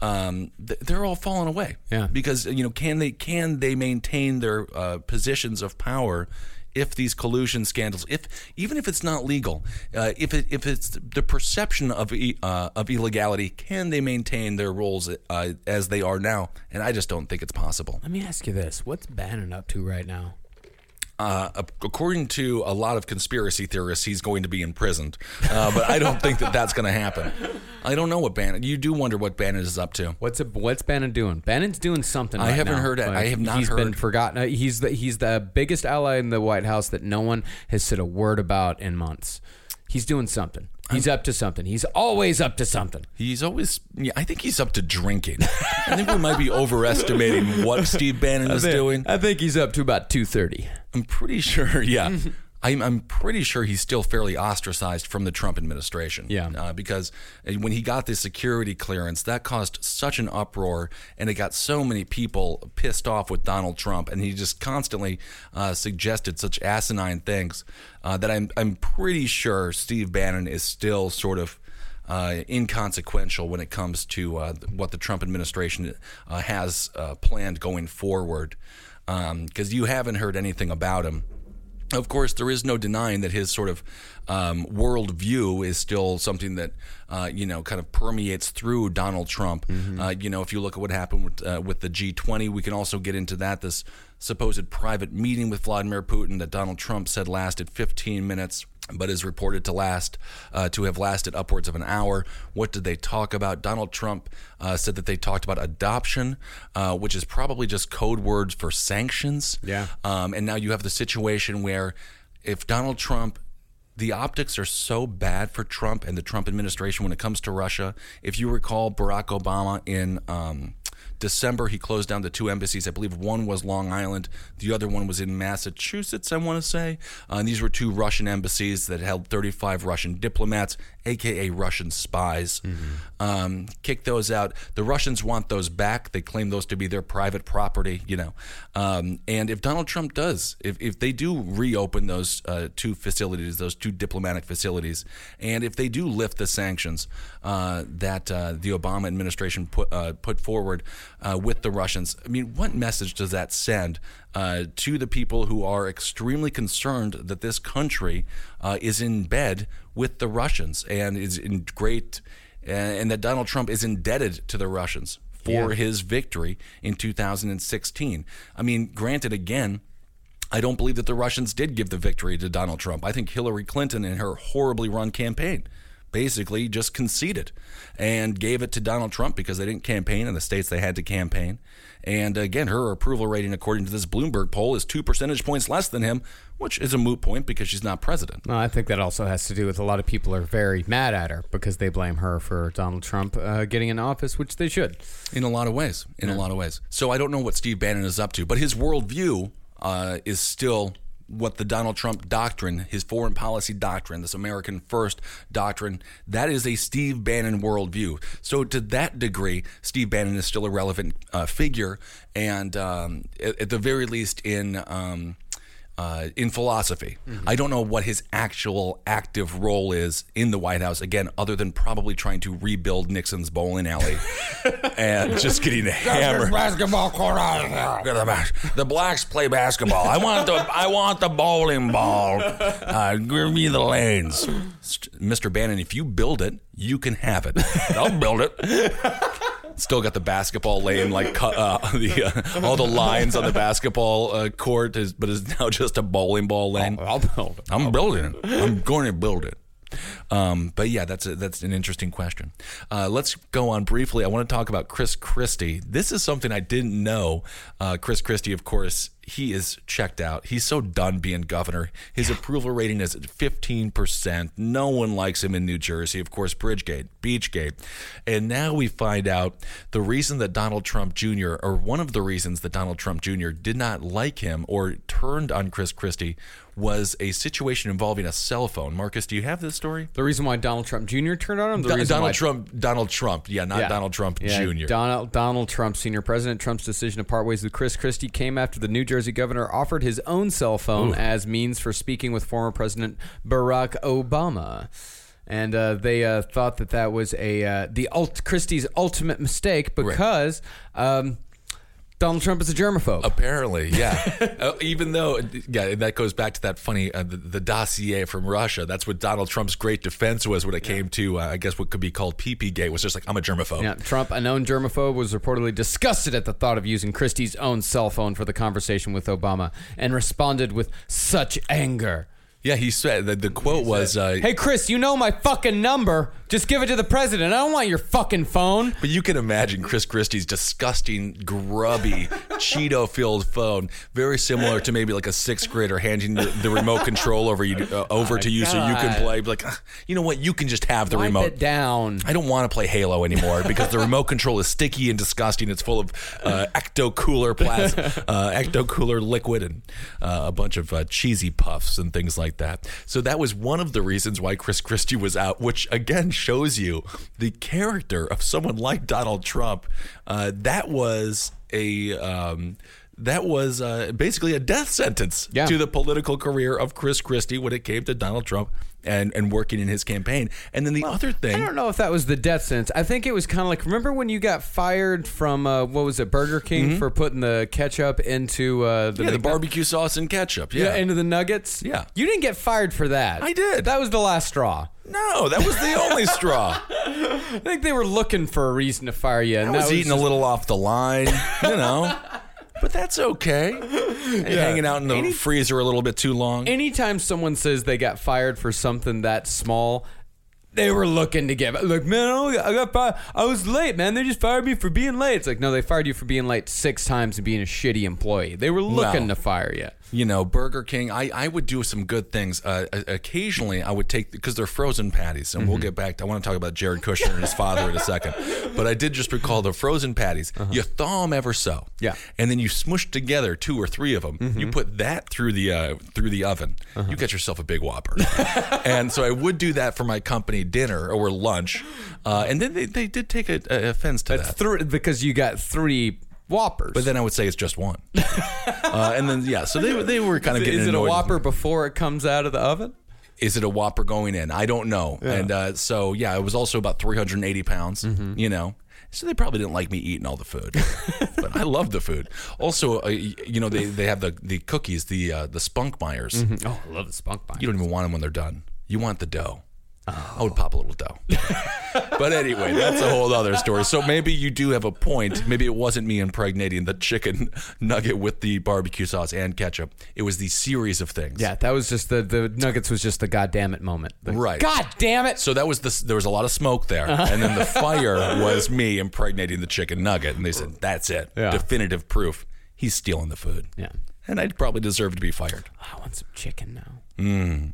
um, th- they're all falling away. Yeah. Because you know, can they can they maintain their uh, positions of power if these collusion scandals, if even if it's not legal, uh, if it, if it's the perception of e- uh, of illegality, can they maintain their roles uh, as they are now? And I just don't think it's possible. Let me ask you this: What's Bannon up to right now? Uh, according to a lot of conspiracy theorists, he's going to be imprisoned. Uh, but I don't think that that's going to happen. I don't know what Bannon. You do wonder what Bannon is up to. What's a, what's Bannon doing? Bannon's doing something. I right haven't now, heard it. but I have not He's been forgotten. Uh, He's the he's the biggest ally in the White House that no one has said a word about in months. He's doing something. He's up to something. He's always up to something. He's always. Yeah, I think he's up to drinking. I think we might be overestimating what Steve Bannon is doing. I think he's up to about two thirty. I'm pretty sure. Yeah. I'm, I'm pretty sure he's still fairly ostracized from the Trump administration. Yeah. Uh, because when he got the security clearance, that caused such an uproar and it got so many people pissed off with Donald Trump. And he just constantly uh, suggested such asinine things uh, that I'm, I'm pretty sure Steve Bannon is still sort of. Uh, inconsequential when it comes to uh, what the Trump administration uh, has uh, planned going forward, because you haven't heard anything about him. Of course, there is no denying that his sort of um, worldview is still something that uh, you know kind of permeates through Donald Trump. Uh, you know, if you look at what happened with uh, with the G20, we can also get into that. This supposed private meeting with Vladimir Putin that Donald Trump said lasted 15 minutes. But is reported to last uh, to have lasted upwards of an hour. What did they talk about? Donald Trump uh, said that they talked about adoption, uh, which is probably just code words for sanctions. Yeah. Um, and now you have the situation where if Donald Trump, the optics are so bad for Trump and the Trump administration when it comes to Russia. If you recall, Barack Obama in um, December, he closed down the two embassies. I believe one was Long Island, the other one was in Massachusetts, I want to say. Uh, and these were two Russian embassies that held 35 Russian diplomats, aka Russian spies. Um, kicked those out. The Russians want those back. They claim those to be their private property, you know. Um, and if Donald Trump does, if, if they do reopen those uh, two facilities, those two diplomatic facilities, and if they do lift the sanctions uh, that uh, the Obama administration put uh, put forward uh, with the Russians, I mean, what message does that send uh, to the people who are extremely concerned that this country uh, is in bed with the Russians and is in great, and that Donald Trump is indebted to the Russians for Yeah. his victory in 2016? I mean, granted, again. I don't believe that the Russians did give the victory to Donald Trump. I think Hillary Clinton and her horribly run campaign basically just conceded and gave it to Donald Trump because they didn't campaign in the states they had to campaign. And again, her approval rating, according to this Bloomberg poll, is two percentage points less than him, which is a moot point because she's not president. No, I think that also has to do with a lot of people are very mad at her because they blame her for Donald Trump uh, getting in office, which they should. In a lot of ways. In a lot of ways. So I don't know what Steve Bannon is up to, but his worldview uh, is still what the Donald Trump doctrine, his foreign policy doctrine, this American First doctrine, that is a Steve Bannon worldview. So to that degree, Steve Bannon is still a relevant uh, figure, and um, at, at the very least in. Um, uh, in philosophy. I don't know what his actual active role is in the White House, again, other than probably trying to rebuild Nixon's bowling alley and just getting hammered. basketball court out of here. The The blacks play basketball. I want the I want the bowling ball. Uh, give me the lanes, Mr. Bannon. If you build it, you can have it. I'll build it. Still got the basketball lane, like cut, uh, the uh, all the lines on the basketball uh, court, is, but is now just a bowling ball lane. I'll build it. I'm building it. I'm going to build it. Um, but yeah, that's a, that's an interesting question. Uh, let's go on briefly. I want to talk about Chris Christie. This is something I didn't know. Uh, Chris Christie, of course, he is checked out. He's so done being governor. His approval rating is at 15%. No one likes him in New Jersey. Of course, Bridgegate, Beachgate. And now we find out the reason that Donald Trump Jr., or one of the reasons that Donald Trump Jr. did not like him or turned on Chris Christie was a situation involving a cell phone. Marcus, do you have this story? The reason why Donald Trump Jr. turned on him. The Do- reason Donald why- Trump, Donald Trump, yeah, not Yeah. Donald Trump Yeah, Jr. Donald Donald Trump, senior president. Trump's decision to part ways with Chris Christie came after the New Jersey governor offered his own cell phone as means for speaking with former President Barack Obama. And uh, they uh, thought that that was a uh, the ult- Christie's ultimate mistake because um, Donald Trump is a germaphobe. Apparently, yeah. uh, even though, yeah, that goes back to that funny uh, the, the dossier from Russia. That's what Donald Trump's great defense was when it came to, uh, I guess, what could be called PP Gate. Was just like, I'm a germaphobe. Yeah, Trump, a known germaphobe, was reportedly disgusted at the thought of using Christie's own cell phone for the conversation with Obama and responded with such anger. Yeah, he said that the quote was, uh, Hey, Chris, you know my fucking number. Just give it to the president. I don't want your fucking phone. But you can imagine Chris Christie's disgusting, grubby, Cheeto filled phone, very similar to maybe like a sixth grader handing the, the remote control over you uh, over to you so you can play. Be Like, "Ah, you know what? You can just have the Wipe remote. it down. I don't want to play Halo anymore because the remote control is sticky and disgusting. It's full of uh, ecto cooler plasma, uh, ecto cooler liquid, and uh, a bunch of uh, cheesy puffs and things like that. So that was one of the reasons why Chris Christie was out, which again shows you the character of someone like Donald Trump. Uh, that was a. Um, that was uh, basically a death sentence Yeah. to the political career of Chris Christie when it came to Donald Trump and, and working in his campaign. And then the other thing, I don't know if that was the death sentence. I think it was kind of like remember when you got fired from uh, what was it Burger King for putting the ketchup into uh, the, Mm-hmm. yeah, the barbecue sauce and ketchup. yeah. Yeah, into the nuggets. Yeah. you didn't get fired for that. I did. That was the last straw. no, that was the only straw. I think they were looking for a reason to fire you. And I that was eating just- a little off the line, you know. But that's okay. And Hanging out in the freezer a little bit too long. anytime someone says they got fired for something that small, they were looking to get like, man, I got- fired. I was late, man. They just fired me for being late. It's like, no, they fired you for being late six times and being a shitty employee. They were looking Well, to fire you. you know, Burger King, I, I would do some good things. Uh, occasionally, I would take, because they're frozen patties, and we'll Mm-hmm. get back to, I want to talk about Jared Kushner and his father in a second. But I did just recall the frozen patties. You thaw them ever so. Uh-huh. Yeah. Mm-hmm. And then you smush together two or three of them. You put that through the uh, through the oven. Uh-huh. You get yourself a big Whopper. and so I would do that for my company dinner or lunch. Uh, and then they, they did take a, a offense to that. three because you got three whoppers. But then I would say it's just one. uh, and then yeah, so they they were kind of getting is it a whopper before it comes out of the oven? Is it a Whopper going in? I don't know. And uh, so yeah, it was also about 380 pounds. Mm-hmm. You know. So they probably didn't like me eating all the food, but I love the food. Also, uh, you know, they, they have the, the cookies, the uh, the Spunkmeyers. Oh, I love the spunk pie. You don't even want them when they're done. You want the dough. Oh. I would pop a little dough. but anyway, that's a whole other story. So maybe you do have a point. Maybe it wasn't me impregnating the chicken nugget with the barbecue sauce and ketchup. It was the series of things. Yeah, that was just the the nuggets was just the goddamn it moment. The, Right. God damn it! So that was the there was a lot of smoke there, and then the fire was me impregnating the chicken nugget, and they said that's it, Yeah. definitive proof. He's stealing the food. Yeah. and I'd probably deserve to be fired. I want some chicken now. Mm.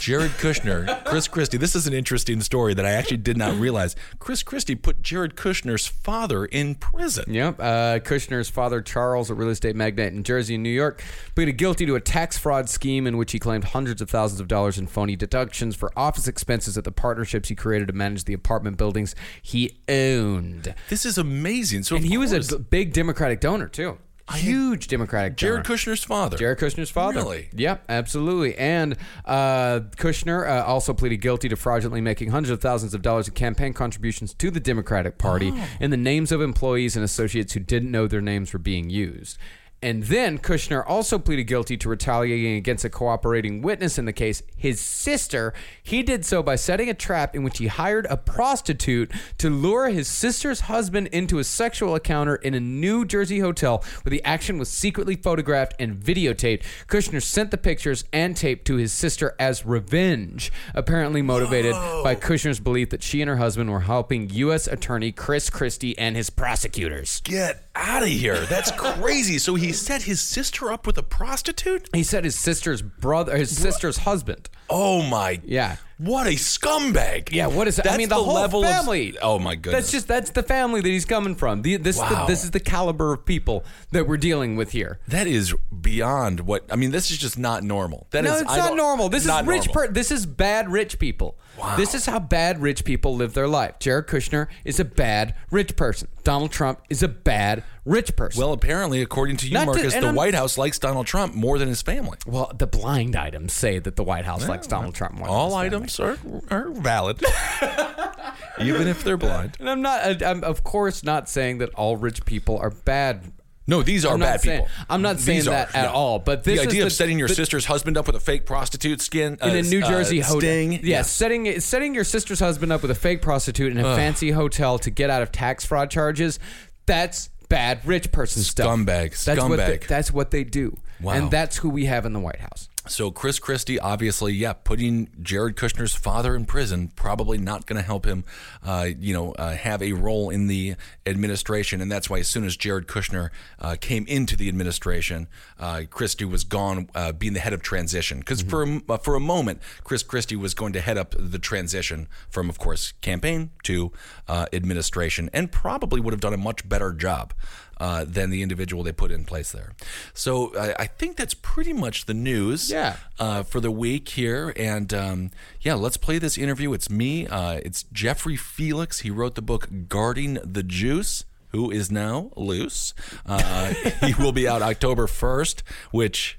Jared Kushner, Chris Christie. This is an interesting story that I actually did not realize. Chris Christie put Jared Kushner's father in prison. Yep. Uh, Kushner's father, Charles, a real estate magnate in Jersey and New York, pleaded guilty to a tax fraud scheme in which he claimed hundreds of thousands of dollars in phony deductions for office expenses at the partnerships he created to manage the apartment buildings he owned. This is amazing. So and he was a big Democratic donor too. Huge Democratic Jared donor. Kushner's father. Jared Kushner's father. Really? Yep, absolutely. And uh, Kushner uh, also pleaded guilty to fraudulently making hundreds of thousands of dollars in campaign contributions to the Democratic Party Oh. in the names of employees and associates who didn't know their names were being used. And then Kushner also pleaded guilty to retaliating against a cooperating witness in the case, his sister. He did so by setting a trap in which he hired a prostitute to lure his sister's husband into a sexual encounter in a New Jersey hotel where the action was secretly photographed and videotaped. Kushner sent the pictures and tape to his sister as revenge, apparently motivated by Kushner's belief that she and her husband were helping U.S. Attorney Chris Christie and his prosecutors. Get out of here. That's crazy. So he set his sister up with a prostitute? He said his sister's brother, his sister's husband. Oh my. Yeah. What a scumbag. Yeah, what is that? I mean, the, whole level of- family. oh my goodness. That's just that's the family that he's coming from. The, this is the, Wow. this is the caliber of people that we're dealing with here. That is beyond what I mean. This is just not normal. That no, is- it's I not normal. This not is rich. Per- this is bad rich people. Wow. This is how bad rich people live their life. Jared Kushner is a bad rich person. Donald Trump is a bad rich person. Well, apparently, according to you, Not Marcus, and the I'm- White House likes Donald Trump more than his family. well, the blind items say that the White House likes Donald Trump more. than All items are are valid, even if they're blind. And I'm not. I'm of course not saying that all rich people are bad. No, these are bad saying- people. I'm not These saying are, that at no. all, but this the idea of setting your the- sister's husband up with a fake prostitute skin in a uh, New uh, Jersey hotel. sting. Yeah, setting setting your sister's husband up with a fake prostitute in a Ugh. fancy hotel to get out of tax fraud charges. That's bad rich person stuff. Scumbag, That's what they, scumbag. that's what they do. Wow. And that's who we have in the White House. So Chris Christie, obviously, yeah, putting Jared Kushner's father in prison probably not going to help him, uh, you know, uh, have a role in the administration, and that's why as soon as Jared Kushner uh, came into the administration, uh, Christie was gone, uh, being the head of transition. Because for a, uh, for a moment, Chris Christie was going to head up the transition from, of course, campaign to administration, and probably would have done a much better job uh, than the individual they put in place there. So I, I think that's pretty much the news Yeah. uh, for the week here. And um, yeah, let's play this interview. It's me. Uh, it's Jeffrey Felix. He wrote the book Guarding the Juice. Who is now loose? Uh, he will be out October 1st, which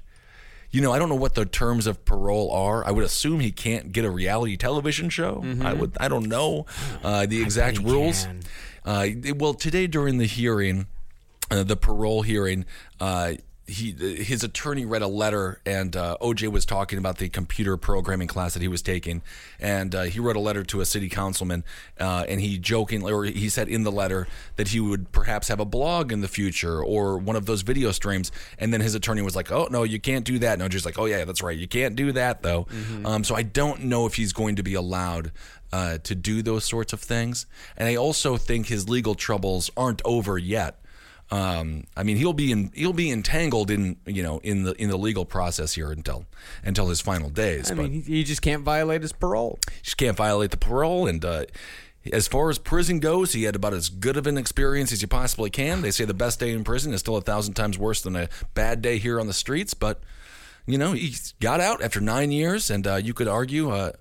you know, I don't know what the terms of parole are. I would assume he can't get a reality television show. I would. I don't know uh, the exact rules. Uh, well, today during the hearing, uh, the parole hearing, uh, he his attorney read a letter, and uh, OJ was talking about the computer programming class that he was taking, and uh, he wrote a letter to a city councilman, uh, and he jokingly, or he said in the letter that he would perhaps have a blog in the future or one of those video streams, and then his attorney was like, "Oh no, you can't do that." And OJ's like, "Oh yeah, that's right, you can't do that though." Um, so I don't know if he's going to be allowed uh, to do those sorts of things, and I also think his legal troubles aren't over yet. Um, I mean, he'll be in he'll be entangled in you know in the in the legal process here until until his final days. I but mean, he, he just can't violate his parole. just can't violate the parole. And uh, as far as prison goes, he had about as good of an experience as you possibly can. They say the best day in prison is still a thousand times worse than a bad day here on the streets. But you know, he got out after nine years, and uh, you could argue. Uh,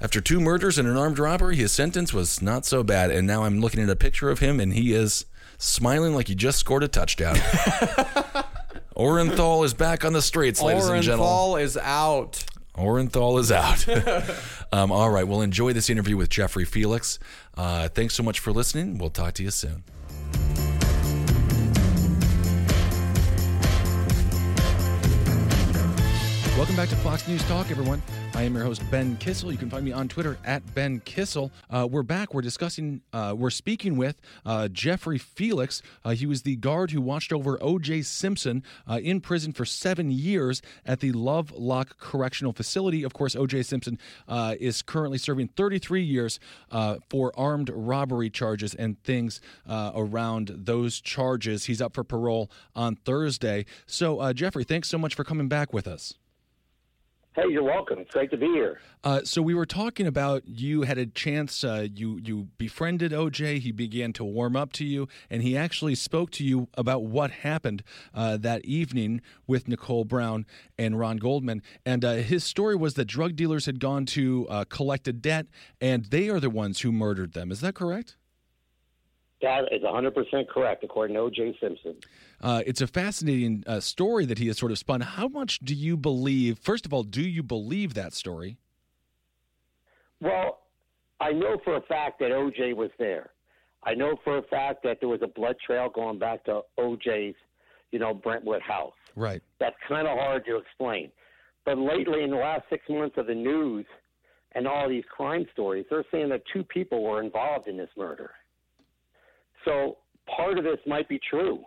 after two murders and an armed robbery, his sentence was not so bad. And now I'm looking at a picture of him, and he is smiling like he just scored a touchdown. Orenthal is back on the streets, ladies and gentlemen. Orenthal is out. Orenthal is out. um, all right. Well, enjoy this interview with Jeffrey Felix. Uh, thanks so much for listening. We'll talk to you soon. Welcome back to Fox News Talk, everyone. I am your host, Ben Kissel. You can find me on Twitter at Ben Kissel. Uh, we're back. We're discussing, uh, we're speaking with uh, Jeffrey Felix. Uh, he was the guard who watched over O.J. Simpson uh, in prison for seven years at the Lovelock Correctional Facility. Of course, O.J. Simpson uh, is currently serving 33 years for armed robbery charges and things around those charges. He's up for parole on Thursday. So, Jeffrey, thanks so much for coming back with us. Hey, you're welcome. It's great to be here. Uh, so we were talking about you had a chance. Uh, you you befriended OJ. He began to warm up to you, and he actually spoke to you about what happened uh, that evening with Nicole Brown and Ron Goldman. And uh, his story was that drug dealers had gone to uh, collect a debt, and they are the ones who murdered them. Is that correct? That is 100% correct, according to O.J. Simpson. Uh, it's a fascinating uh, story that he has sort of spun. How much do you believe? First of all, do you believe that story? Well, I know for a fact that O.J. was there. I know for a fact that there was a blood trail going back to O.J.'s, you know, Brentwood house. Right. That's kind of hard to explain. But lately, in the last six months of the news and all these crime stories, they're saying that two people were involved in this murder. So part of this might be true,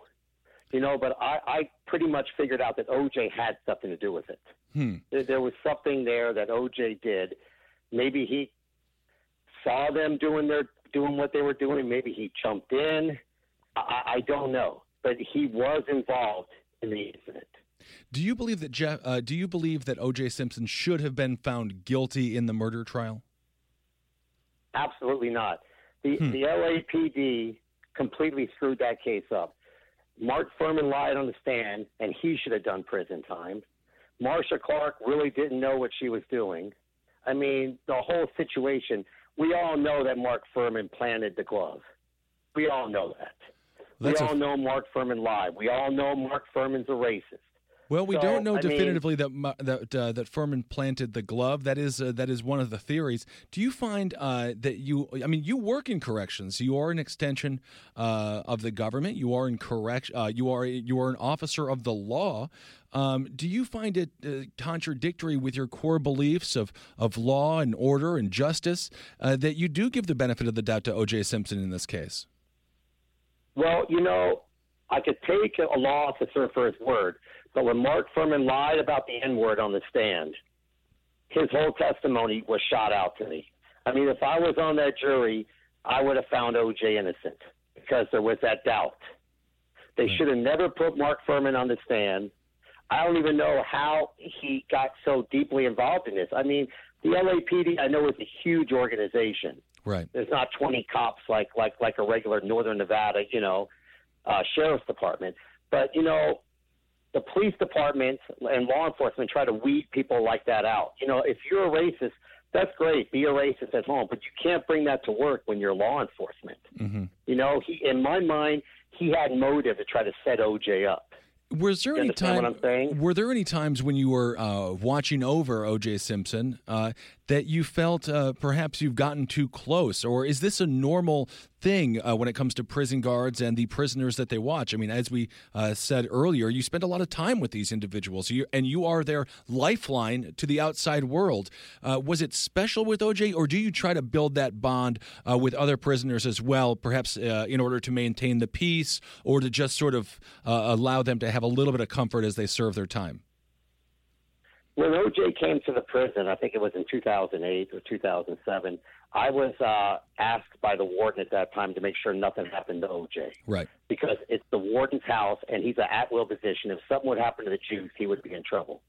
you know, but I, I pretty much figured out that OJ had something to do with it. Hmm. There, there was something there that OJ did. Maybe he saw them doing their doing what they were doing. Maybe he jumped in. I, I don't know, but he was involved in the incident. Do you believe that Jeff? Uh, do you believe that O.J. Simpson should have been found guilty in the murder trial? Absolutely not. The Hmm. the LAPD completely screwed that case up. Mark Fuhrman lied on the stand, and he should have done prison time. Marcia Clark really didn't know what she was doing. I mean, the whole situation. We all know that Mark Fuhrman planted the glove. We all know that. That's we a- all know Mark Fuhrman lied. We all know Mark Fuhrman's a racist. Well, we So, don't know I mean- definitively that mu- that uh, that Fuhrman planted the glove. That is uh, that is one of the theories. Do you find uh, that you? I mean, you work in corrections. You are an extension uh, of the government. You are in correct. Uh, you are you are an officer of the law. Um, do you find it uh, contradictory with your core beliefs of of law and order and justice uh, that you do give the benefit of the doubt to O.J. Simpson in this case? Well, you know, I could take a law officer for his word, but when Mark Fuhrman lied about the N word on the stand, his whole testimony was shot out to me. I mean, if I was on that jury, I would have found OJ innocent because there was that doubt. They should have never put Mark Fuhrman on the stand. I don't even know how he got so deeply involved in this. I mean, the LAPD, I know, is a huge organization. Right. There's not 20 cops like like like a regular Northern Nevada, you know, uh, sheriff's department. But you know, the police department and law enforcement try to weed people like that out. You know, if you're a racist, that's great. Be a racist at home, but you can't bring that to work when you're law enforcement. Mm-hmm. You know, he in my mind, he had motive to try to set OJ up. Was there You any time? what I'm saying? Were there any times when you were uh, watching over O.J. Simpson uh, that you felt uh, perhaps you've gotten too close, or is this a normal thing uh, when it comes to prison guards and the prisoners that they watch? I mean, as we uh, said earlier, you spend a lot of time with these individuals, you, and you are their lifeline to the outside world. Uh, was it special with O.J., or do you try to build that bond uh, with other prisoners as well, perhaps uh, in order to maintain the peace, or to just sort of uh, allow them to have a little bit of comfort as they serve their time? when OJ came to the prison, I think it was in 2008 or 2007, I was uh, asked by the warden at that time to make sure nothing happened to OJ Right. because it's the warden's house and he's an at will position. If something would happen to the Juice, he would be in trouble.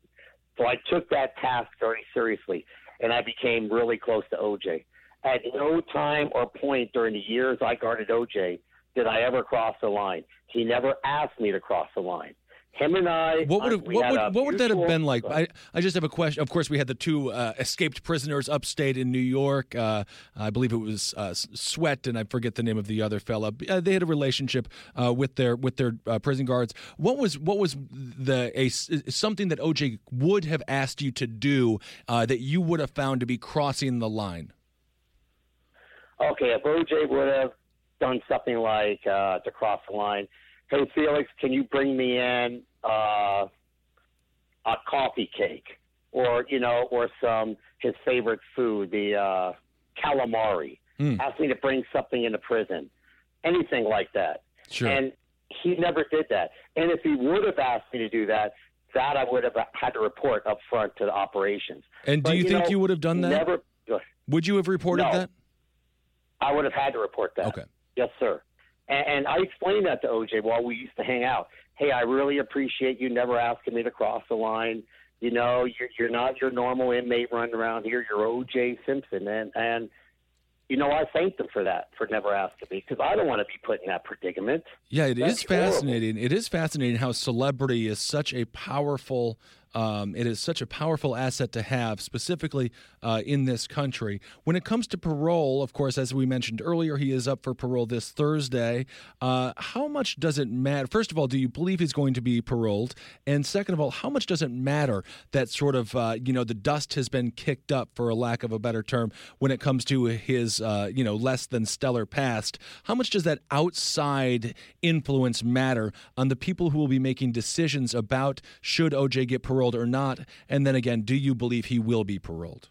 So I took that task very seriously and I became really close to OJ. At no time or point during the years I guarded OJ did I ever cross the line. He never asked me to cross the line. Him and I. What would have, what would, what would that have been like? I, I just have a question. Of course, we had the two uh, escaped prisoners upstate in New York. Uh, I believe it was uh, Sweat, and I forget the name of the other fella. Uh, they had a relationship uh, with their with their uh, prison guards. What was what was the a something that OJ would have asked you to do uh, that you would have found to be crossing the line? okay, if OJ would have done something like uh, to cross the line, hey Felix, can you bring me in uh, a coffee cake, or you know, or some his favorite food, the uh, calamari? Mm. Ask me to bring something into prison, anything like that. Sure. And he never did that. And if he would have asked me to do that, that I would have had to report up front to the operations. And do But, you, think know, you would have done that? Never. Would you have reported No. that? I would have had to report that. Okay. Yes, sir. And, and I explained that to OJ while we used to hang out. Hey, I really appreciate you never asking me to cross the line. You know, you're you're not your normal inmate running around here. You're OJ Simpson, and and you know I thanked him for that for never asking me because I don't want to be put in that predicament. Yeah, it is That's horrible. fascinating. It is fascinating how celebrity is such a powerful. Um, it is such a powerful asset to have, specifically uh, in this country. When it comes to parole, of course, as we mentioned earlier, he is up for parole this Thursday. Uh, how much does it matter? First of all, do you believe he's going to be paroled? And second of all, how much does it matter that sort of uh, you know the dust has been kicked up, for a lack of a better term, when it comes to his uh, you know less than stellar past? How much does that outside influence matter on the people who will be making decisions about should OJ get paroled or not? And then again, do you believe he will be paroled?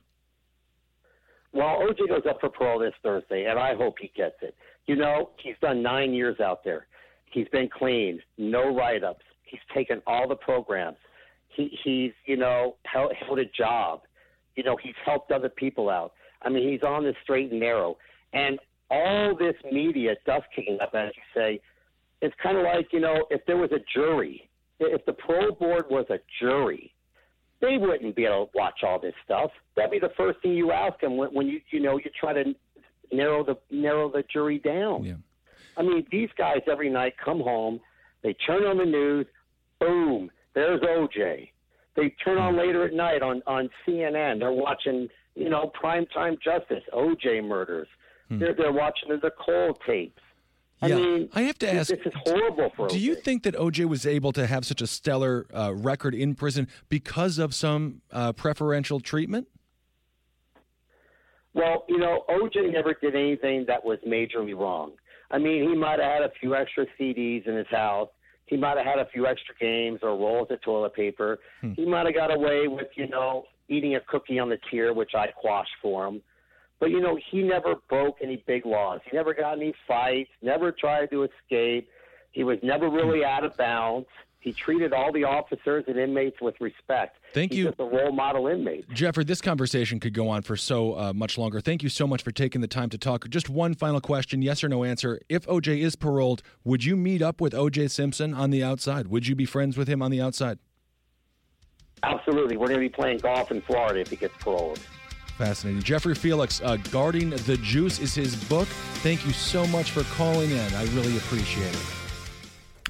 Well, OJ goes up for parole this Thursday, and I hope he gets it. You know, he's done nine years out there. He's been clean, no write ups. He's taken all the programs. He, he's, you know, held, held a job. You know, he's helped other people out. I mean, he's on the straight and narrow. And all this media dust kicking up, as you say, it's kind of like, you know, if there was a jury, if the parole board was a jury, they wouldn't be able to watch all this stuff. That'd be the first thing you ask them when, when you you know you try to narrow the narrow the jury down. Yeah. I mean, these guys every night come home, they turn on the news, boom, there's OJ. They turn on mm. later at night on on CNN. They're watching, you know, primetime justice, OJ murders. Hmm. They're they're watching the Nicole tapes. I Yeah, mean, I have to this- ask, This is horrible for. Do you think that OJ was able to have such a stellar uh, record in prison because of some uh, preferential treatment? Well, you know, OJ never did anything that was majorly wrong. I mean, he might have had a few extra CDs in his house. He might have had a few extra games or rolls of toilet paper. Hmm. He might have got away with, you know, eating a cookie on the tier, which I quashed for him. But, you know, he never broke any big laws. He never got any fights, never tried to escape. He was never really out of bounds. He treated all the officers and inmates with respect. Thank He's you. just a role model inmate. Jeffrey, this conversation could go on for so uh, much longer. Thank you so much for taking the time to talk. Just one final question, yes or no answer. If OJ is paroled, would you meet up with OJ Simpson on the outside? Would you be friends with him on the outside? Absolutely. We're going to be playing golf in Florida if he gets paroled. Fascinating. Jeffrey Felix, uh, Guarding the Juice is his book. Thank you so much for calling in. I really appreciate it.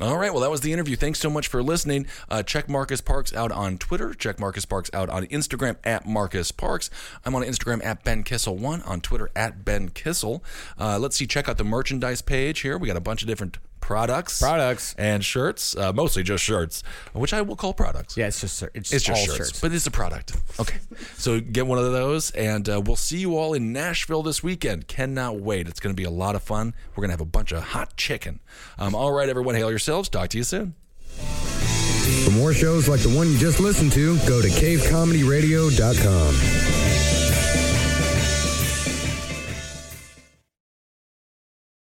All right, well, that was the interview. Thanks so much for listening. Uh, check Marcus Parks out on Twitter. Check Marcus Parks out on Instagram at Marcus Parks. I'm on Instagram at Ben Kissel1, on Twitter at Ben Kissel. Uh, let's see, check out the merchandise page here. We got a bunch of different products, Products. and shirts. Uh, mostly just shirts, which I will call products. Yeah, it's just it's, It's just all shirts, shirts. but it's a product. Okay, so get one of those, and uh, we'll see you all in Nashville this weekend. Cannot wait! It's going to be a lot of fun. We're going to have a bunch of hot chicken. Um, all right, everyone, hail yourselves. Talk to you soon. For more shows like the one you just listened to, go to cavecomedyradio.com.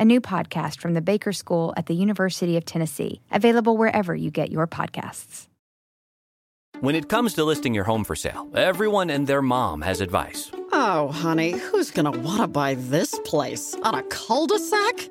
a new podcast from the Baker School at the University of Tennessee, available wherever you get your podcasts. When it comes to listing your home for sale, everyone and their mom has advice. Oh, honey, who's gonna wanna buy this place? On a cul de sac?